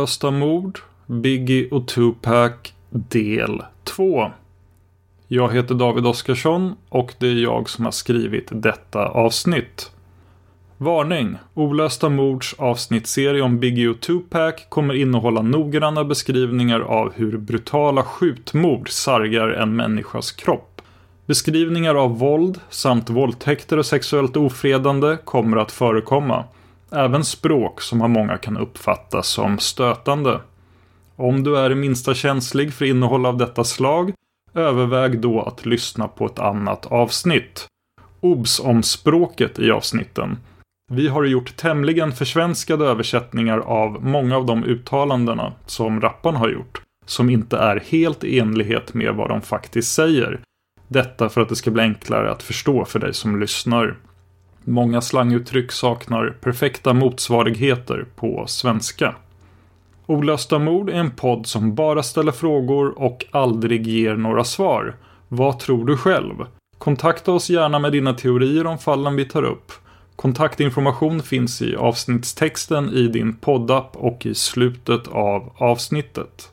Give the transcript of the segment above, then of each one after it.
Olösta mord, Biggie och Tupac del 2. Jag heter David Oskarsson och det är jag som har skrivit detta avsnitt. Varning! Olösta mords avsnittsserie om Biggie och Tupac kommer innehålla noggranna beskrivningar av hur brutala skjutmord sargar en människas kropp. Beskrivningar av våld samt våldtäkter och sexuellt ofredande kommer att förekomma. Även språk som av många kan uppfattas som stötande. Om du är det minsta känslig för innehåll av detta slag, överväg då att lyssna på ett annat avsnitt. Obs om språket i avsnitten. Vi har gjort tämligen försvenskade översättningar av många av de uttalandena som rapparna har gjort, som inte är helt i enlighet med vad de faktiskt säger. Detta för att det ska bli enklare att förstå för dig som lyssnar. Många slanguttryck saknar perfekta motsvarigheter på svenska. Olösta mord är en podd som bara ställer frågor och aldrig ger några svar. Vad tror du själv? Kontakta oss gärna med dina teorier om fallen vi tar upp. Kontaktinformation finns i avsnittstexten i din poddapp och i slutet av avsnittet.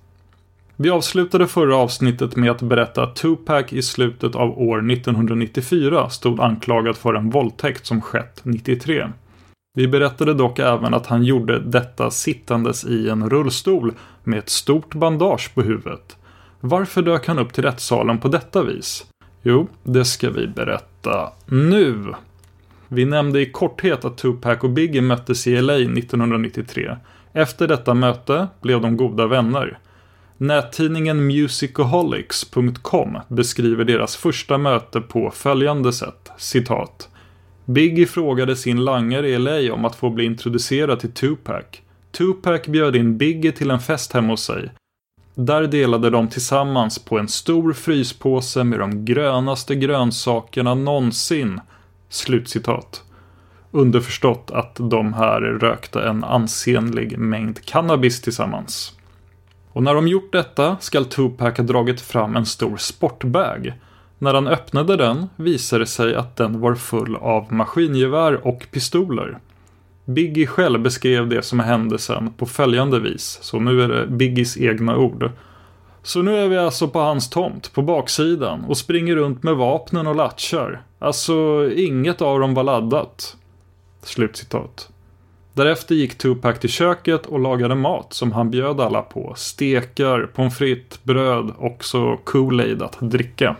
Vi avslutade förra avsnittet med att berätta att Tupac i slutet av år 1994 stod anklagad för en våldtäkt som skett 93. Vi berättade dock även att han gjorde detta sittandes i en rullstol med ett stort bandage på huvudet. Varför dök han upp till rättssalen på detta vis? Jo, det ska vi berätta nu. Vi nämnde i korthet att Tupac och Biggie möttes i LA 1993. Efter detta möte blev de goda vänner. Nättidningen musicaholics.com beskriver deras första möte på följande sätt. Citat. Biggie frågade sin langare i LA om att få bli introducerad till Tupac. Tupac bjöd in Biggie till en fest hemma hos sig. Där delade de tillsammans på en stor fryspåse med de grönaste grönsakerna någonsin. Slutcitat. Underförstått att de här rökte en ansenlig mängd cannabis tillsammans. Och när de gjort detta skall Tupac ha dragit fram en stor sportbag. När han öppnade den visade det sig att den var full av maskingevär och pistoler. Biggie själv beskrev det som hände sen på följande vis, så nu är det Biggies egna ord. Så nu är vi alltså på hans tomt, på baksidan, och springer runt med vapnen och latchar. Alltså, inget av dem var laddat. Slutcitat. Därefter gick Tupac till köket och lagade mat som han bjöd alla på. Stekar, pommes frites, bröd och så Kool-Aid att dricka.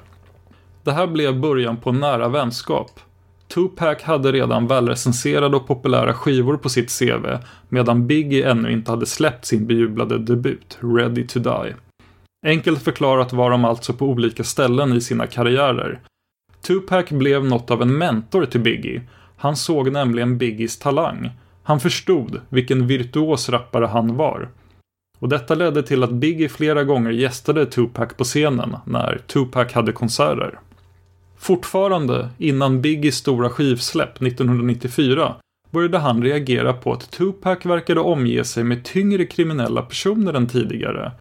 Det här blev början på nära vänskap. Tupac hade redan välrecenserade och populära skivor på sitt CV medan Biggie ännu inte hade släppt sin bejublade debut, Ready to Die. Enkelt förklarat var de alltså på olika ställen i sina karriärer. Tupac blev något av en mentor till Biggie. Han såg nämligen Biggies talang. Han förstod vilken virtuos rappare han var. Och detta ledde till att Biggie flera gånger gästade Tupac på scenen när Tupac hade konserter. Fortfarande innan Biggies stora skivsläpp 1994 började han reagera på att Tupac verkade omge sig med tyngre kriminella personer än tidigare.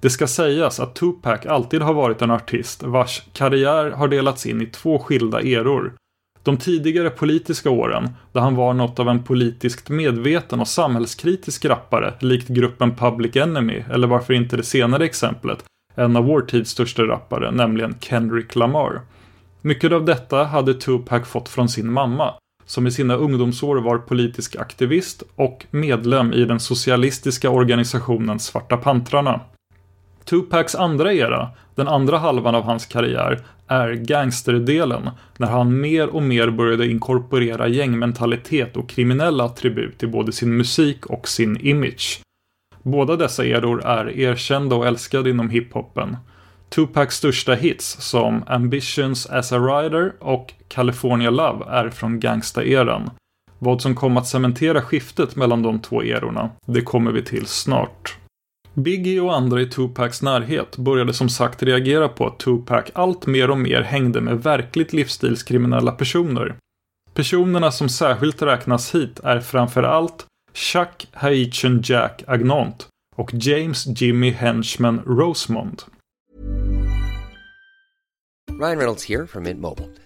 Det ska sägas att Tupac alltid har varit en artist vars karriär har delats in i två skilda eror. De tidigare politiska åren, där han var något av en politiskt medveten och samhällskritisk rappare, likt gruppen Public Enemy, eller varför inte det senare exemplet, en av vår tids största rappare, nämligen Kendrick Lamar. Mycket av detta hade Tupac fått från sin mamma, som i sina ungdomsår var politisk aktivist och medlem i den socialistiska organisationen Svarta Pantrarna. Tupacs andra era, den andra halvan av hans karriär, är gangsterdelen, när han mer och mer började inkorporera gängmentalitet och kriminella attribut i både sin musik och sin image. Båda dessa eror är erkända och älskade inom hiphopen. Tupacs största hits som Ambitions as a Rider och California Love är från gangsta-eran. Vad som kom att cementera skiftet mellan de två erorna, det kommer vi till snart. Biggie och andra i Tupacs närhet började som sagt reagera på att Tupac allt mer och mer hängde med verkligt livsstilskriminella personer. Personerna som särskilt räknas hit är framför allt Chuck Haitian Jack Agnant och James Jimmy Henchman Rosemond. Ryan Reynolds här från Mint Mobile.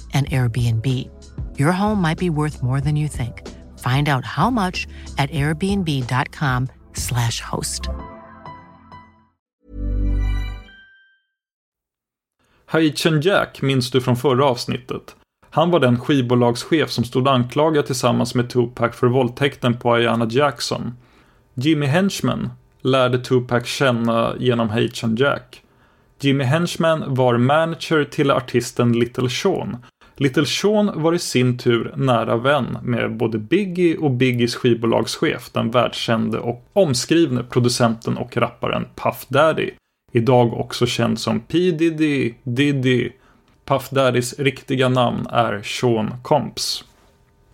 and Airbnb. Your home might be worth more than you think. Find out how much at airbnb.com/slash host. Haitian Jack minns du från förra avsnittet. Han var den skivbolagschef som stod anklagad tillsammans med Tupac för våldtäkten på Ayana Jackson. Jimmy Henchman lärde Tupac känna genom Haitian Jack. Jimmy Henchman var manager till artisten Little Sean. Little Sean var i sin tur nära vän med både Biggie och Biggies skivbolagschef, den världskände och omskrivne producenten och rapparen Puff Daddy. Idag också känd som P Diddy, Diddy. Puff Daddys riktiga namn är Sean Combs.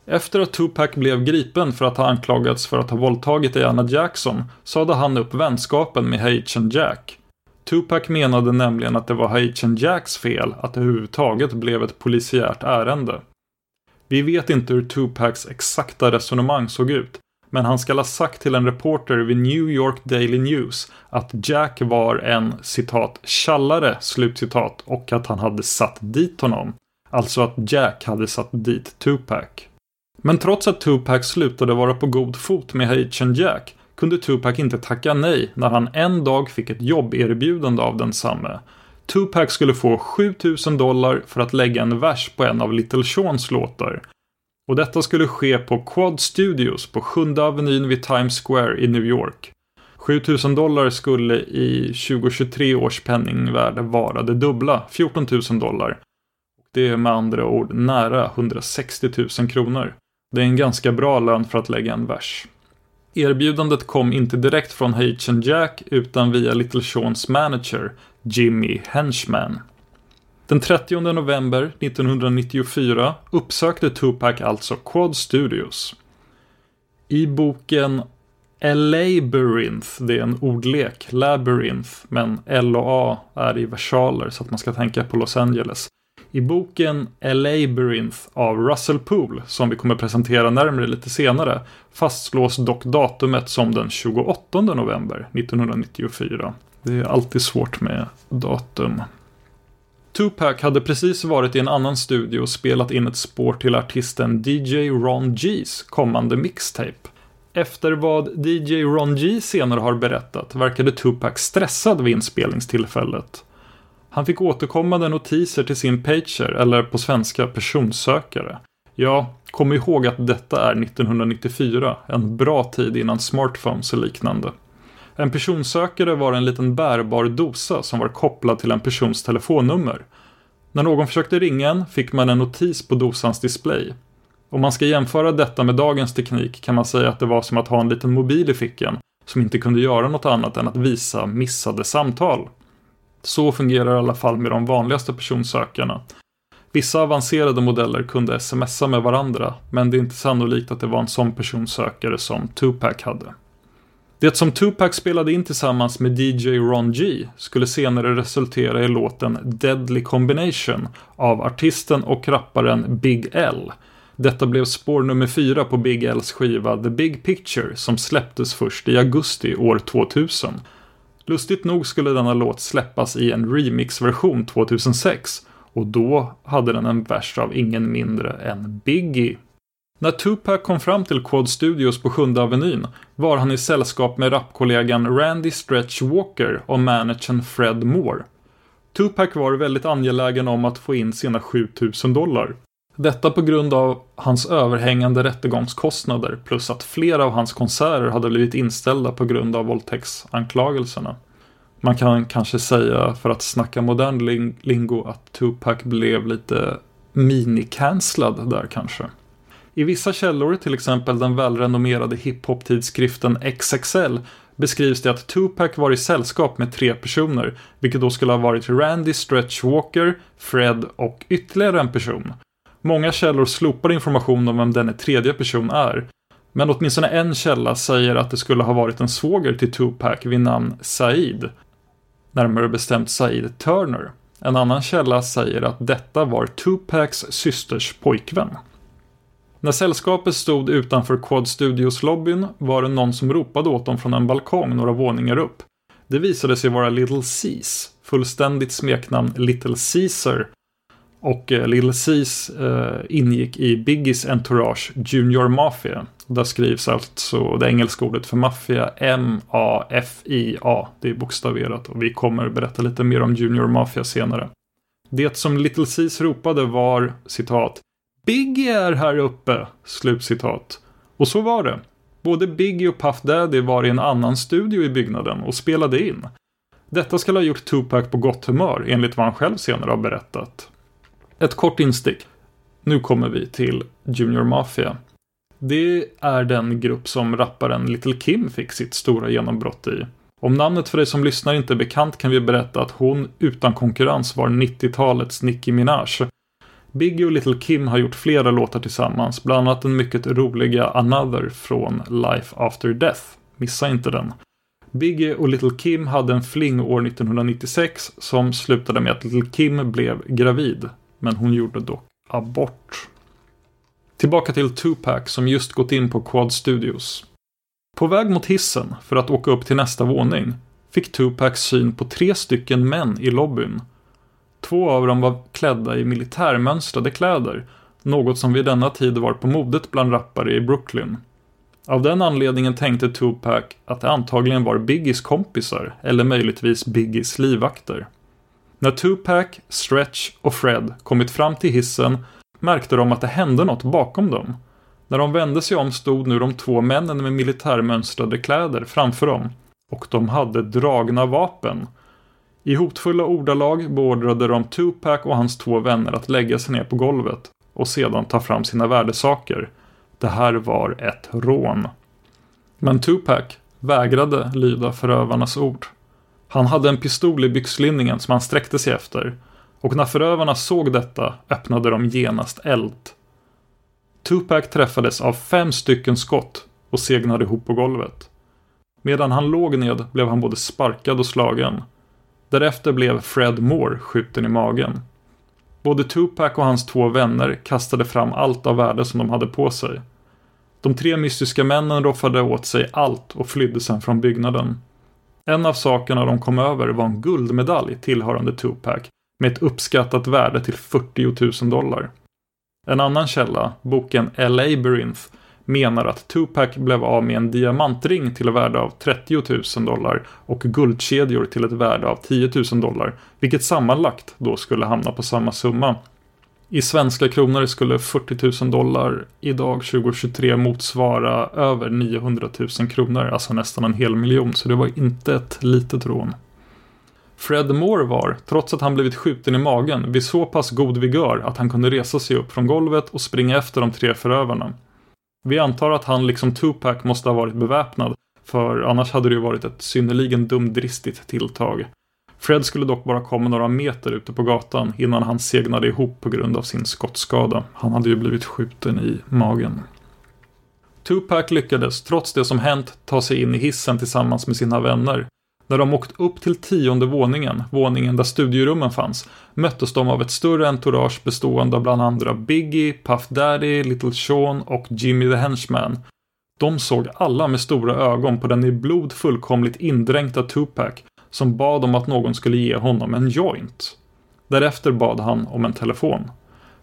Efter att Tupac blev gripen för att ha anklagats för att ha våldtagit Diana Jackson sade han upp vänskapen med Haitian Jack. Tupac menade nämligen att det var Haitian Jacks fel att det överhuvudtaget blev ett polisiärt ärende. Vi vet inte hur Tupacs exakta resonemang såg ut, men han skall ha sagt till en reporter vid New York Daily News att Jack var en citat ”tjallare” slutcitat och att han hade satt dit honom. Alltså att Jack hade satt dit Tupac. Men trots att Tupac slutade vara på god fot med Haitian Jack kunde Tupac inte tacka nej när han en dag fick ett jobberbjudande av densamme. Tupac skulle få 7000 dollar för att lägga en vers på en av Little Seans låtar. Och detta skulle ske på Quad Studios på Sjunde Avenyn vid Times Square i New York. 7000 dollar skulle i 2023 års penningvärde vara det dubbla, 14 000 dollar. Det är med andra ord nära 160 000 kronor. Det är en ganska bra lön för att lägga en vers. Erbjudandet kom inte direkt från Haitian Jack utan via Little Seans manager, Jimmy Henchman. Den 30 november 1994 uppsökte Tupac alltså Quad Studios. I boken “A Labyrinth, det är en ordlek, Labyrinth, men L och A är i versaler så att man ska tänka på Los Angeles. I boken A Labyrinth av Russell Poole, som vi kommer presentera närmare lite senare, fastslås dock datumet som den 28 november 1994. Det är alltid svårt med datum. Tupac hade precis varit i en annan studio och spelat in ett spår till artisten DJ Ron G's kommande mixtape. Efter vad DJ Ron G senare har berättat verkade Tupac stressad vid inspelningstillfället. Han fick återkommande notiser till sin pager, eller på svenska personsökare. Ja, kom ihåg att detta är 1994, en bra tid innan smartphones och liknande. En personsökare var en liten bärbar dosa som var kopplad till en persons telefonnummer. När någon försökte ringa en fick man en notis på dosans display. Om man ska jämföra detta med dagens teknik kan man säga att det var som att ha en liten mobil i fickan som inte kunde göra något annat än att visa missade samtal. Så fungerar i alla fall med de vanligaste personsökarna. Vissa avancerade modeller kunde smsa med varandra, men det är inte sannolikt att det var en sån personsökare som Tupac hade. Det som Tupac spelade in tillsammans med DJ Ron G skulle senare resultera i låten Deadly Combination av artisten och rapparen Big L. Detta blev spår nummer fyra på Big Ls skiva The Big Picture som släpptes först i augusti år 2000. Lustigt nog skulle denna låt släppas i en remixversion 2006 och då hade den en vers av ingen mindre än Biggie. När Tupac kom fram till Quad Studios på Sjunde Avenyn var han i sällskap med rapkollegan Randy Stretch Walker och managern Fred Moore. Tupac var väldigt angelägen om att få in sina 7000 dollar. Detta på grund av hans överhängande rättegångskostnader plus att flera av hans konserter hade blivit inställda på grund av våldtäktsanklagelserna. Man kan kanske säga, för att snacka modern ling lingo, att Tupac blev lite mini-cancellad där kanske. I vissa källor, till exempel den välrenommerade hiphop-tidskriften XXL, beskrivs det att Tupac var i sällskap med tre personer, vilket då skulle ha varit Randy Stretch Walker, Fred och ytterligare en person. Många källor slopar information om vem denne tredje person är. Men åtminstone en källa säger att det skulle ha varit en svåger till Tupac vid namn Said. Närmare bestämt Said Turner. En annan källa säger att detta var Tupacs systers pojkvän. När sällskapet stod utanför Quad Studios-lobbyn var det någon som ropade åt dem från en balkong några våningar upp. Det visade sig vara Little Cease, fullständigt smeknamn Little Caesar. Och eh, Lil Little eh, ingick i Biggies entourage Junior Mafia. Där skrivs alltså det engelska ordet för maffia M-A-F-I-A. Det är bokstaverat och vi kommer berätta lite mer om Junior Mafia senare. Det som Little Seas ropade var citat Biggie är här uppe! Slutcitat. Och så var det. Både Biggie och Puff Daddy var i en annan studio i byggnaden och spelade in. Detta skulle ha gjort Tupac på gott humör, enligt vad han själv senare har berättat. Ett kort instick. Nu kommer vi till Junior Mafia. Det är den grupp som rapparen Little Kim fick sitt stora genombrott i. Om namnet för dig som lyssnar inte är bekant kan vi berätta att hon utan konkurrens var 90-talets Nicki Minaj Biggie och Little Kim har gjort flera låtar tillsammans, bland annat den mycket roliga Another från Life After Death. Missa inte den. Biggie och Little Kim hade en fling år 1996 som slutade med att Little Kim blev gravid. Men hon gjorde dock abort. Tillbaka till Tupac som just gått in på Quad Studios. På väg mot hissen för att åka upp till nästa våning fick Tupac syn på tre stycken män i lobbyn Två av dem var klädda i militärmönstrade kläder. något som vid denna tid var på modet bland rappare i Brooklyn. Av den anledningen tänkte Tupac att det antagligen var Biggies kompisar eller möjligtvis Biggies livvakter. När Tupac, Stretch och Fred kommit fram till hissen märkte de att det hände något bakom dem. När de vände sig om stod nu de två männen med militärmönstrade kläder framför dem. Och de hade dragna vapen. I hotfulla ordalag beordrade de Tupac och hans två vänner att lägga sig ner på golvet och sedan ta fram sina värdesaker. Det här var ett rån. Men Tupac vägrade lyda förövarnas ord. Han hade en pistol i byxlinningen som han sträckte sig efter och när förövarna såg detta öppnade de genast eld. Tupac träffades av fem stycken skott och segnade ihop på golvet. Medan han låg ned blev han både sparkad och slagen. Därefter blev Fred Moore skjuten i magen. Både Tupac och hans två vänner kastade fram allt av värde som de hade på sig. De tre mystiska männen roffade åt sig allt och flydde sedan från byggnaden. En av sakerna de kom över var en guldmedalj tillhörande Tupac med ett uppskattat värde till 40 000 dollar. En annan källa, boken A Labyrinth, menar att Tupac blev av med en diamantring till ett värde av 30 000 dollar och guldkedjor till ett värde av 10 000 dollar, vilket sammanlagt då skulle hamna på samma summa. I svenska kronor skulle 40 000 dollar idag 2023 motsvara över 900 000 kronor, alltså nästan en hel miljon, så det var inte ett litet rån. Fred Moore var, trots att han blivit skjuten i magen, vid så pass god vigör att han kunde resa sig upp från golvet och springa efter de tre förövarna. Vi antar att han liksom Tupac måste ha varit beväpnad, för annars hade det ju varit ett synnerligen dumdristigt tilltag. Fred skulle dock bara komma några meter ute på gatan innan han segnade ihop på grund av sin skottskada. Han hade ju blivit skjuten i magen. Tupac lyckades, trots det som hänt, ta sig in i hissen tillsammans med sina vänner. När de åkt upp till tionde våningen, våningen där studierummen fanns, möttes de av ett större entourage bestående av bland andra Biggie, Puff Daddy, Little Sean och Jimmy the Henchman. De såg alla med stora ögon på den i blod fullkomligt indränkta Tupac som bad om att någon skulle ge honom en joint. Därefter bad han om en telefon.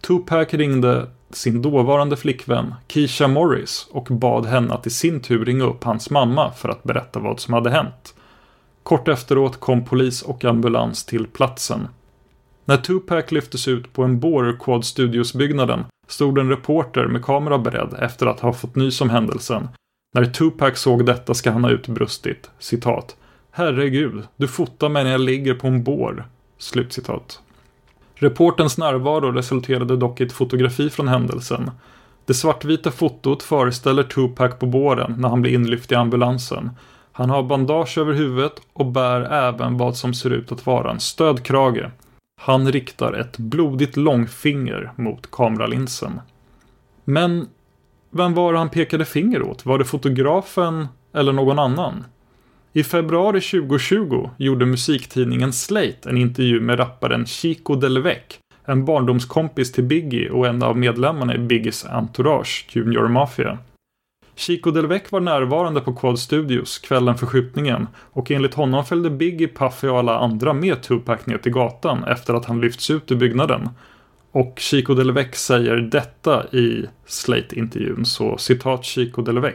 Tupac ringde sin dåvarande flickvän Keisha Morris och bad henne att i sin tur ringa upp hans mamma för att berätta vad som hade hänt. Kort efteråt kom polis och ambulans till platsen. När Tupac lyftes ut på en Border Quad Studios-byggnaden stod en reporter med kamera beredd efter att ha fått nys om händelsen. När Tupac såg detta ska han ha utbrustit, citat. Herregud, du fotar mig när jag ligger på en bår. Slutcitat. Reportens närvaro resulterade dock i ett fotografi från händelsen. Det svartvita fotot föreställer Tupac på båren när han blir inlyft i ambulansen. Han har bandage över huvudet och bär även vad som ser ut att vara en stödkrage. Han riktar ett blodigt långfinger mot kameralinsen. Men vem var det han pekade finger åt? Var det fotografen eller någon annan? I februari 2020 gjorde musiktidningen Slate en intervju med rapparen Chico Delvec, en barndomskompis till Biggie och en av medlemmarna i Biggies entourage, Junior Mafia. Chico Delvec var närvarande på Quad Studios kvällen för skjutningen och enligt honom följde Biggie, Puffy och alla andra med Tupac ner till gatan efter att han lyfts ut ur byggnaden. Och Chico Delvec säger detta i Slate-intervjun, så citat Chico Delvec.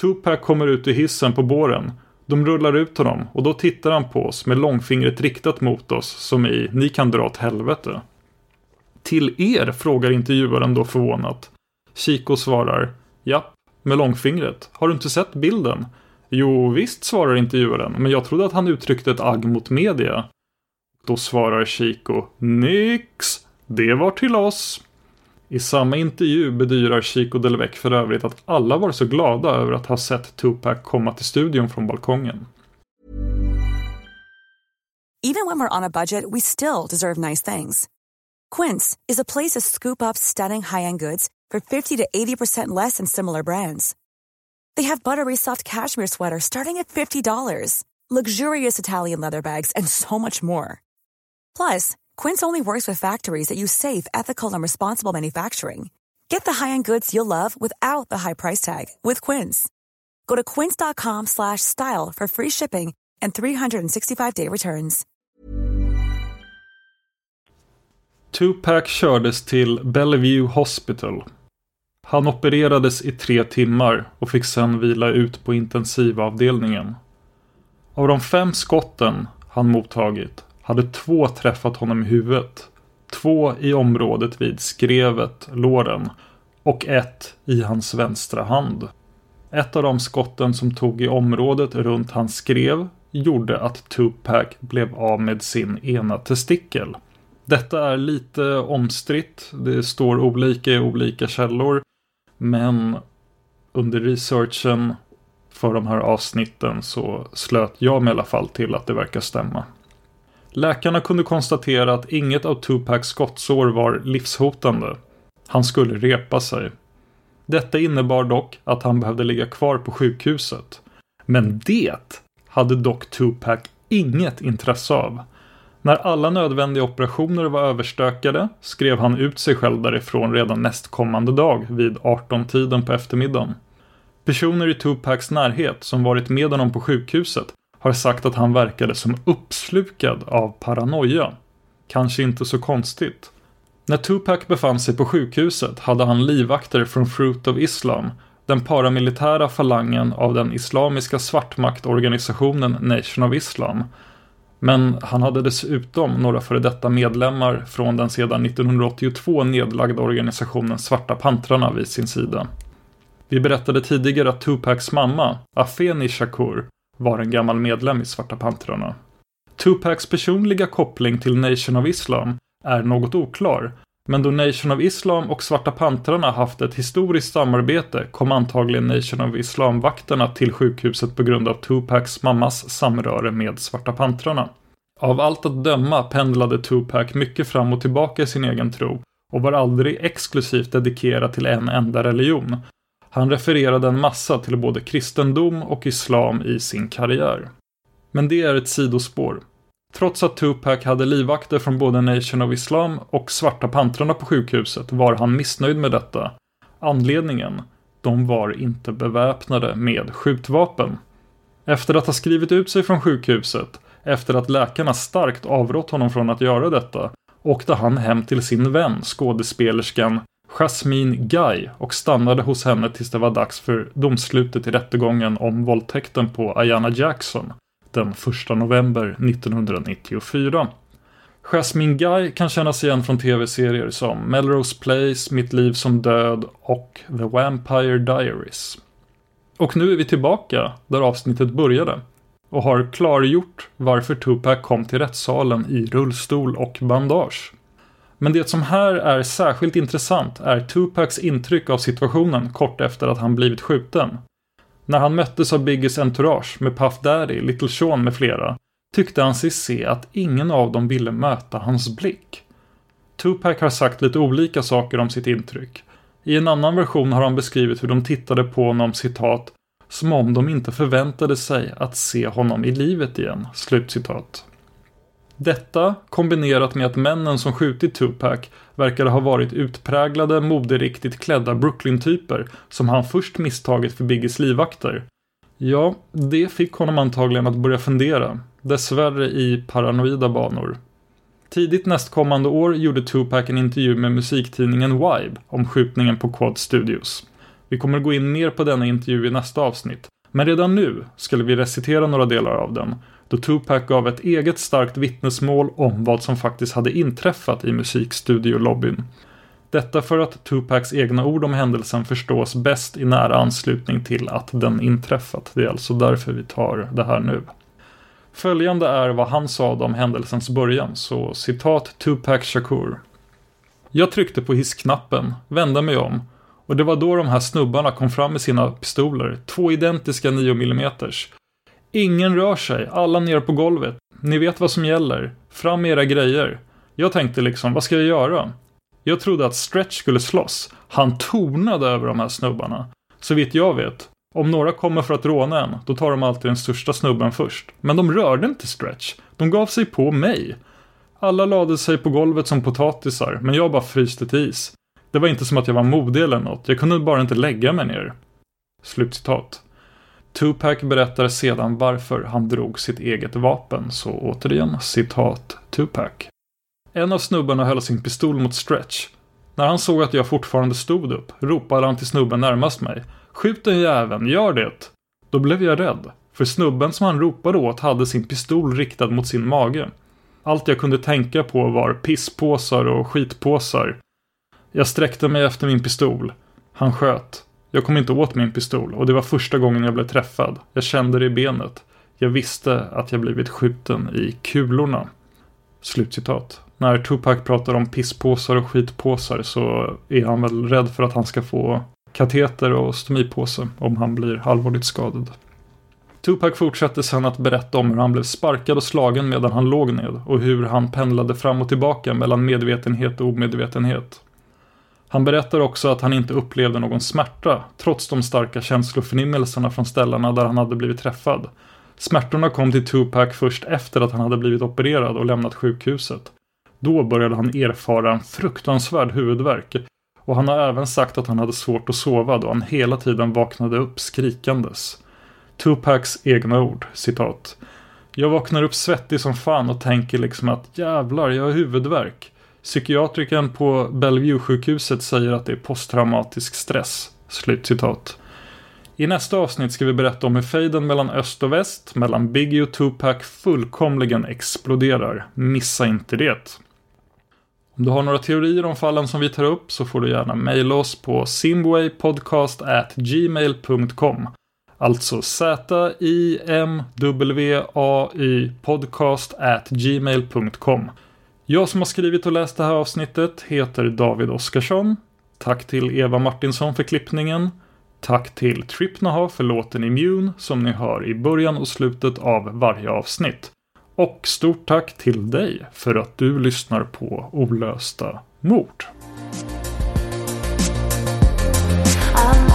Tupac kommer ut ur hissen på båren. De rullar ut honom och då tittar han på oss med långfingret riktat mot oss som i “Ni kan dra åt helvete”. Till er? frågar intervjuaren då förvånat. Chico svarar “Japp, med långfingret. Har du inte sett bilden? Jo visst, svarar intervjuaren, men jag trodde att han uttryckte ett agg mot media. Då svarar Chico, nix, det var till oss. I samma intervju bedyrar Chico Delvec för övrigt att alla var så glada över att ha sett Tupac komma till studion från balkongen. Even when we're on a budget we still deserve nice things. Quince is a place to scoop up stunning high-end goods for 50 to 80% less than similar brands. They have buttery soft cashmere sweaters starting at $50, luxurious Italian leather bags, and so much more. Plus, Quince only works with factories that use safe, ethical, and responsible manufacturing. Get the high-end goods you'll love without the high price tag with Quince. Go to quince.com style for free shipping and 365-day returns. Tupac kördes till Bellevue Hospital. Han opererades i tre timmar och fick sedan vila ut på intensivavdelningen. Av de fem skotten han mottagit hade två träffat honom i huvudet. Två i området vid skrevet, låren och ett i hans vänstra hand. Ett av de skotten som tog i området runt hans skrev gjorde att Tupac blev av med sin ena testikel. Detta är lite omstritt. Det står olika i olika källor. Men under researchen för de här avsnitten så slöt jag mig i alla fall till att det verkar stämma. Läkarna kunde konstatera att inget av Tupacs skottsår var livshotande. Han skulle repa sig. Detta innebar dock att han behövde ligga kvar på sjukhuset. Men det hade dock Tupac inget intresse av. När alla nödvändiga operationer var överstökade skrev han ut sig själv därifrån redan nästkommande dag vid 18-tiden på eftermiddagen. Personer i Tupacs närhet som varit med honom på sjukhuset har sagt att han verkade som uppslukad av paranoia. Kanske inte så konstigt. När Tupac befann sig på sjukhuset hade han livvakter från Fruit of Islam, den paramilitära falangen av den islamiska svartmaktorganisationen Nation of Islam. Men han hade dessutom några före detta medlemmar från den sedan 1982 nedlagda organisationen Svarta Pantrarna vid sin sida. Vi berättade tidigare att Tupacs mamma, Afeni Shakur, var en gammal medlem i Svarta Pantrarna. Tupacs personliga koppling till Nation of Islam är något oklar, men då Nation of Islam och Svarta Pantrarna haft ett historiskt samarbete kom antagligen Nation of Islam-vakterna till sjukhuset på grund av Tupacs mammas samröre med Svarta Pantrarna. Av allt att döma pendlade Tupac mycket fram och tillbaka i sin egen tro och var aldrig exklusivt dedikerad till en enda religion. Han refererade en massa till både kristendom och islam i sin karriär. Men det är ett sidospår. Trots att Tupac hade livvakter från både Nation of Islam och Svarta Pantrarna på sjukhuset var han missnöjd med detta. Anledningen? De var inte beväpnade med skjutvapen. Efter att ha skrivit ut sig från sjukhuset, efter att läkarna starkt avrått honom från att göra detta, åkte han hem till sin vän, skådespelerskan Jasmine Guy och stannade hos henne tills det var dags för domslutet i rättegången om våldtäkten på Ayana Jackson den 1 november 1994. Jasmine Guy kan kännas igen från tv-serier som Melrose Place, Mitt liv som död och The Vampire Diaries. Och nu är vi tillbaka där avsnittet började och har klargjort varför Tupac kom till rättssalen i rullstol och bandage. Men det som här är särskilt intressant är Tupacs intryck av situationen kort efter att han blivit skjuten. När han möttes av Biggies entourage med Puff Daddy, Little Sean med flera tyckte han sig se att ingen av dem ville möta hans blick. Tupac har sagt lite olika saker om sitt intryck. I en annan version har han beskrivit hur de tittade på honom citat som om de inte förväntade sig att se honom i livet igen. Slutcitat. Detta kombinerat med att männen som skjutit Tupac verkade ha varit utpräglade moderiktigt klädda Brooklyn-typer som han först misstagit för Biggies livvakter. Ja, det fick honom antagligen att börja fundera, dessvärre i paranoida banor. Tidigt nästkommande år gjorde Tupac en intervju med musiktidningen Vibe om skjutningen på Quad Studios. Vi kommer gå in mer på denna intervju i nästa avsnitt, men redan nu skulle vi recitera några delar av den då Tupac gav ett eget starkt vittnesmål om vad som faktiskt hade inträffat i musikstudiolobbyn. Detta för att Tupacs egna ord om händelsen förstås bäst i nära anslutning till att den inträffat. Det är alltså därför vi tar det här nu. Följande är vad han sa om händelsens början, så citat Tupac Shakur. Jag tryckte på hissknappen, vände mig om och det var då de här snubbarna kom fram med sina pistoler, två identiska 9 mm Ingen rör sig, alla ner på golvet. Ni vet vad som gäller. Fram med era grejer. Jag tänkte liksom, vad ska jag göra? Jag trodde att Stretch skulle slåss. Han tornade över de här snubbarna. Så vitt jag vet. Om några kommer för att råna en, då tar de alltid den största snubben först. Men de rörde inte Stretch. De gav sig på mig. Alla lade sig på golvet som potatisar, men jag bara fryste till is. Det var inte som att jag var modig eller något. Jag kunde bara inte lägga mig ner. Slutcitat. Tupac berättar sedan varför han drog sitt eget vapen, så återigen citat Tupac. En av snubbarna höll sin pistol mot Stretch. När han såg att jag fortfarande stod upp ropade han till snubben närmast mig. Skjut den jäveln, gör det! Då blev jag rädd, för snubben som han ropade åt hade sin pistol riktad mot sin mage. Allt jag kunde tänka på var pisspåsar och skitpåsar. Jag sträckte mig efter min pistol. Han sköt. Jag kom inte åt min pistol och det var första gången jag blev träffad. Jag kände det i benet. Jag visste att jag blivit skjuten i kulorna. Slutcitat. När Tupac pratar om pisspåsar och skitpåsar så är han väl rädd för att han ska få kateter och stomipåse om han blir allvarligt skadad. Tupac fortsatte sedan att berätta om hur han blev sparkad och slagen medan han låg ned och hur han pendlade fram och tillbaka mellan medvetenhet och omedvetenhet. Han berättar också att han inte upplevde någon smärta trots de starka känsloförnimmelserna från ställena där han hade blivit träffad. Smärtorna kom till Tupac först efter att han hade blivit opererad och lämnat sjukhuset. Då började han erfara en fruktansvärd huvudvärk och han har även sagt att han hade svårt att sova då han hela tiden vaknade upp skrikandes. Tupacs egna ord, citat. Jag vaknar upp svettig som fan och tänker liksom att jävlar, jag har huvudvärk. Psykiatrikern på Bellevue-sjukhuset säger att det är posttraumatisk stress. Slutcitat. I nästa avsnitt ska vi berätta om hur fejden mellan öst och väst, mellan Biggie och Tupac fullkomligen exploderar. Missa inte det. Om du har några teorier om fallen som vi tar upp så får du gärna mejla oss på simwaypodcast@gmail.com. Alltså Z-I-M-W-A-Y podcast at gmail.com. Jag som har skrivit och läst det här avsnittet heter David Oskarsson. Tack till Eva Martinsson för klippningen. Tack till Tripnaha för låten Immune som ni hör i början och slutet av varje avsnitt. Och stort tack till dig för att du lyssnar på Olösta mord. I'm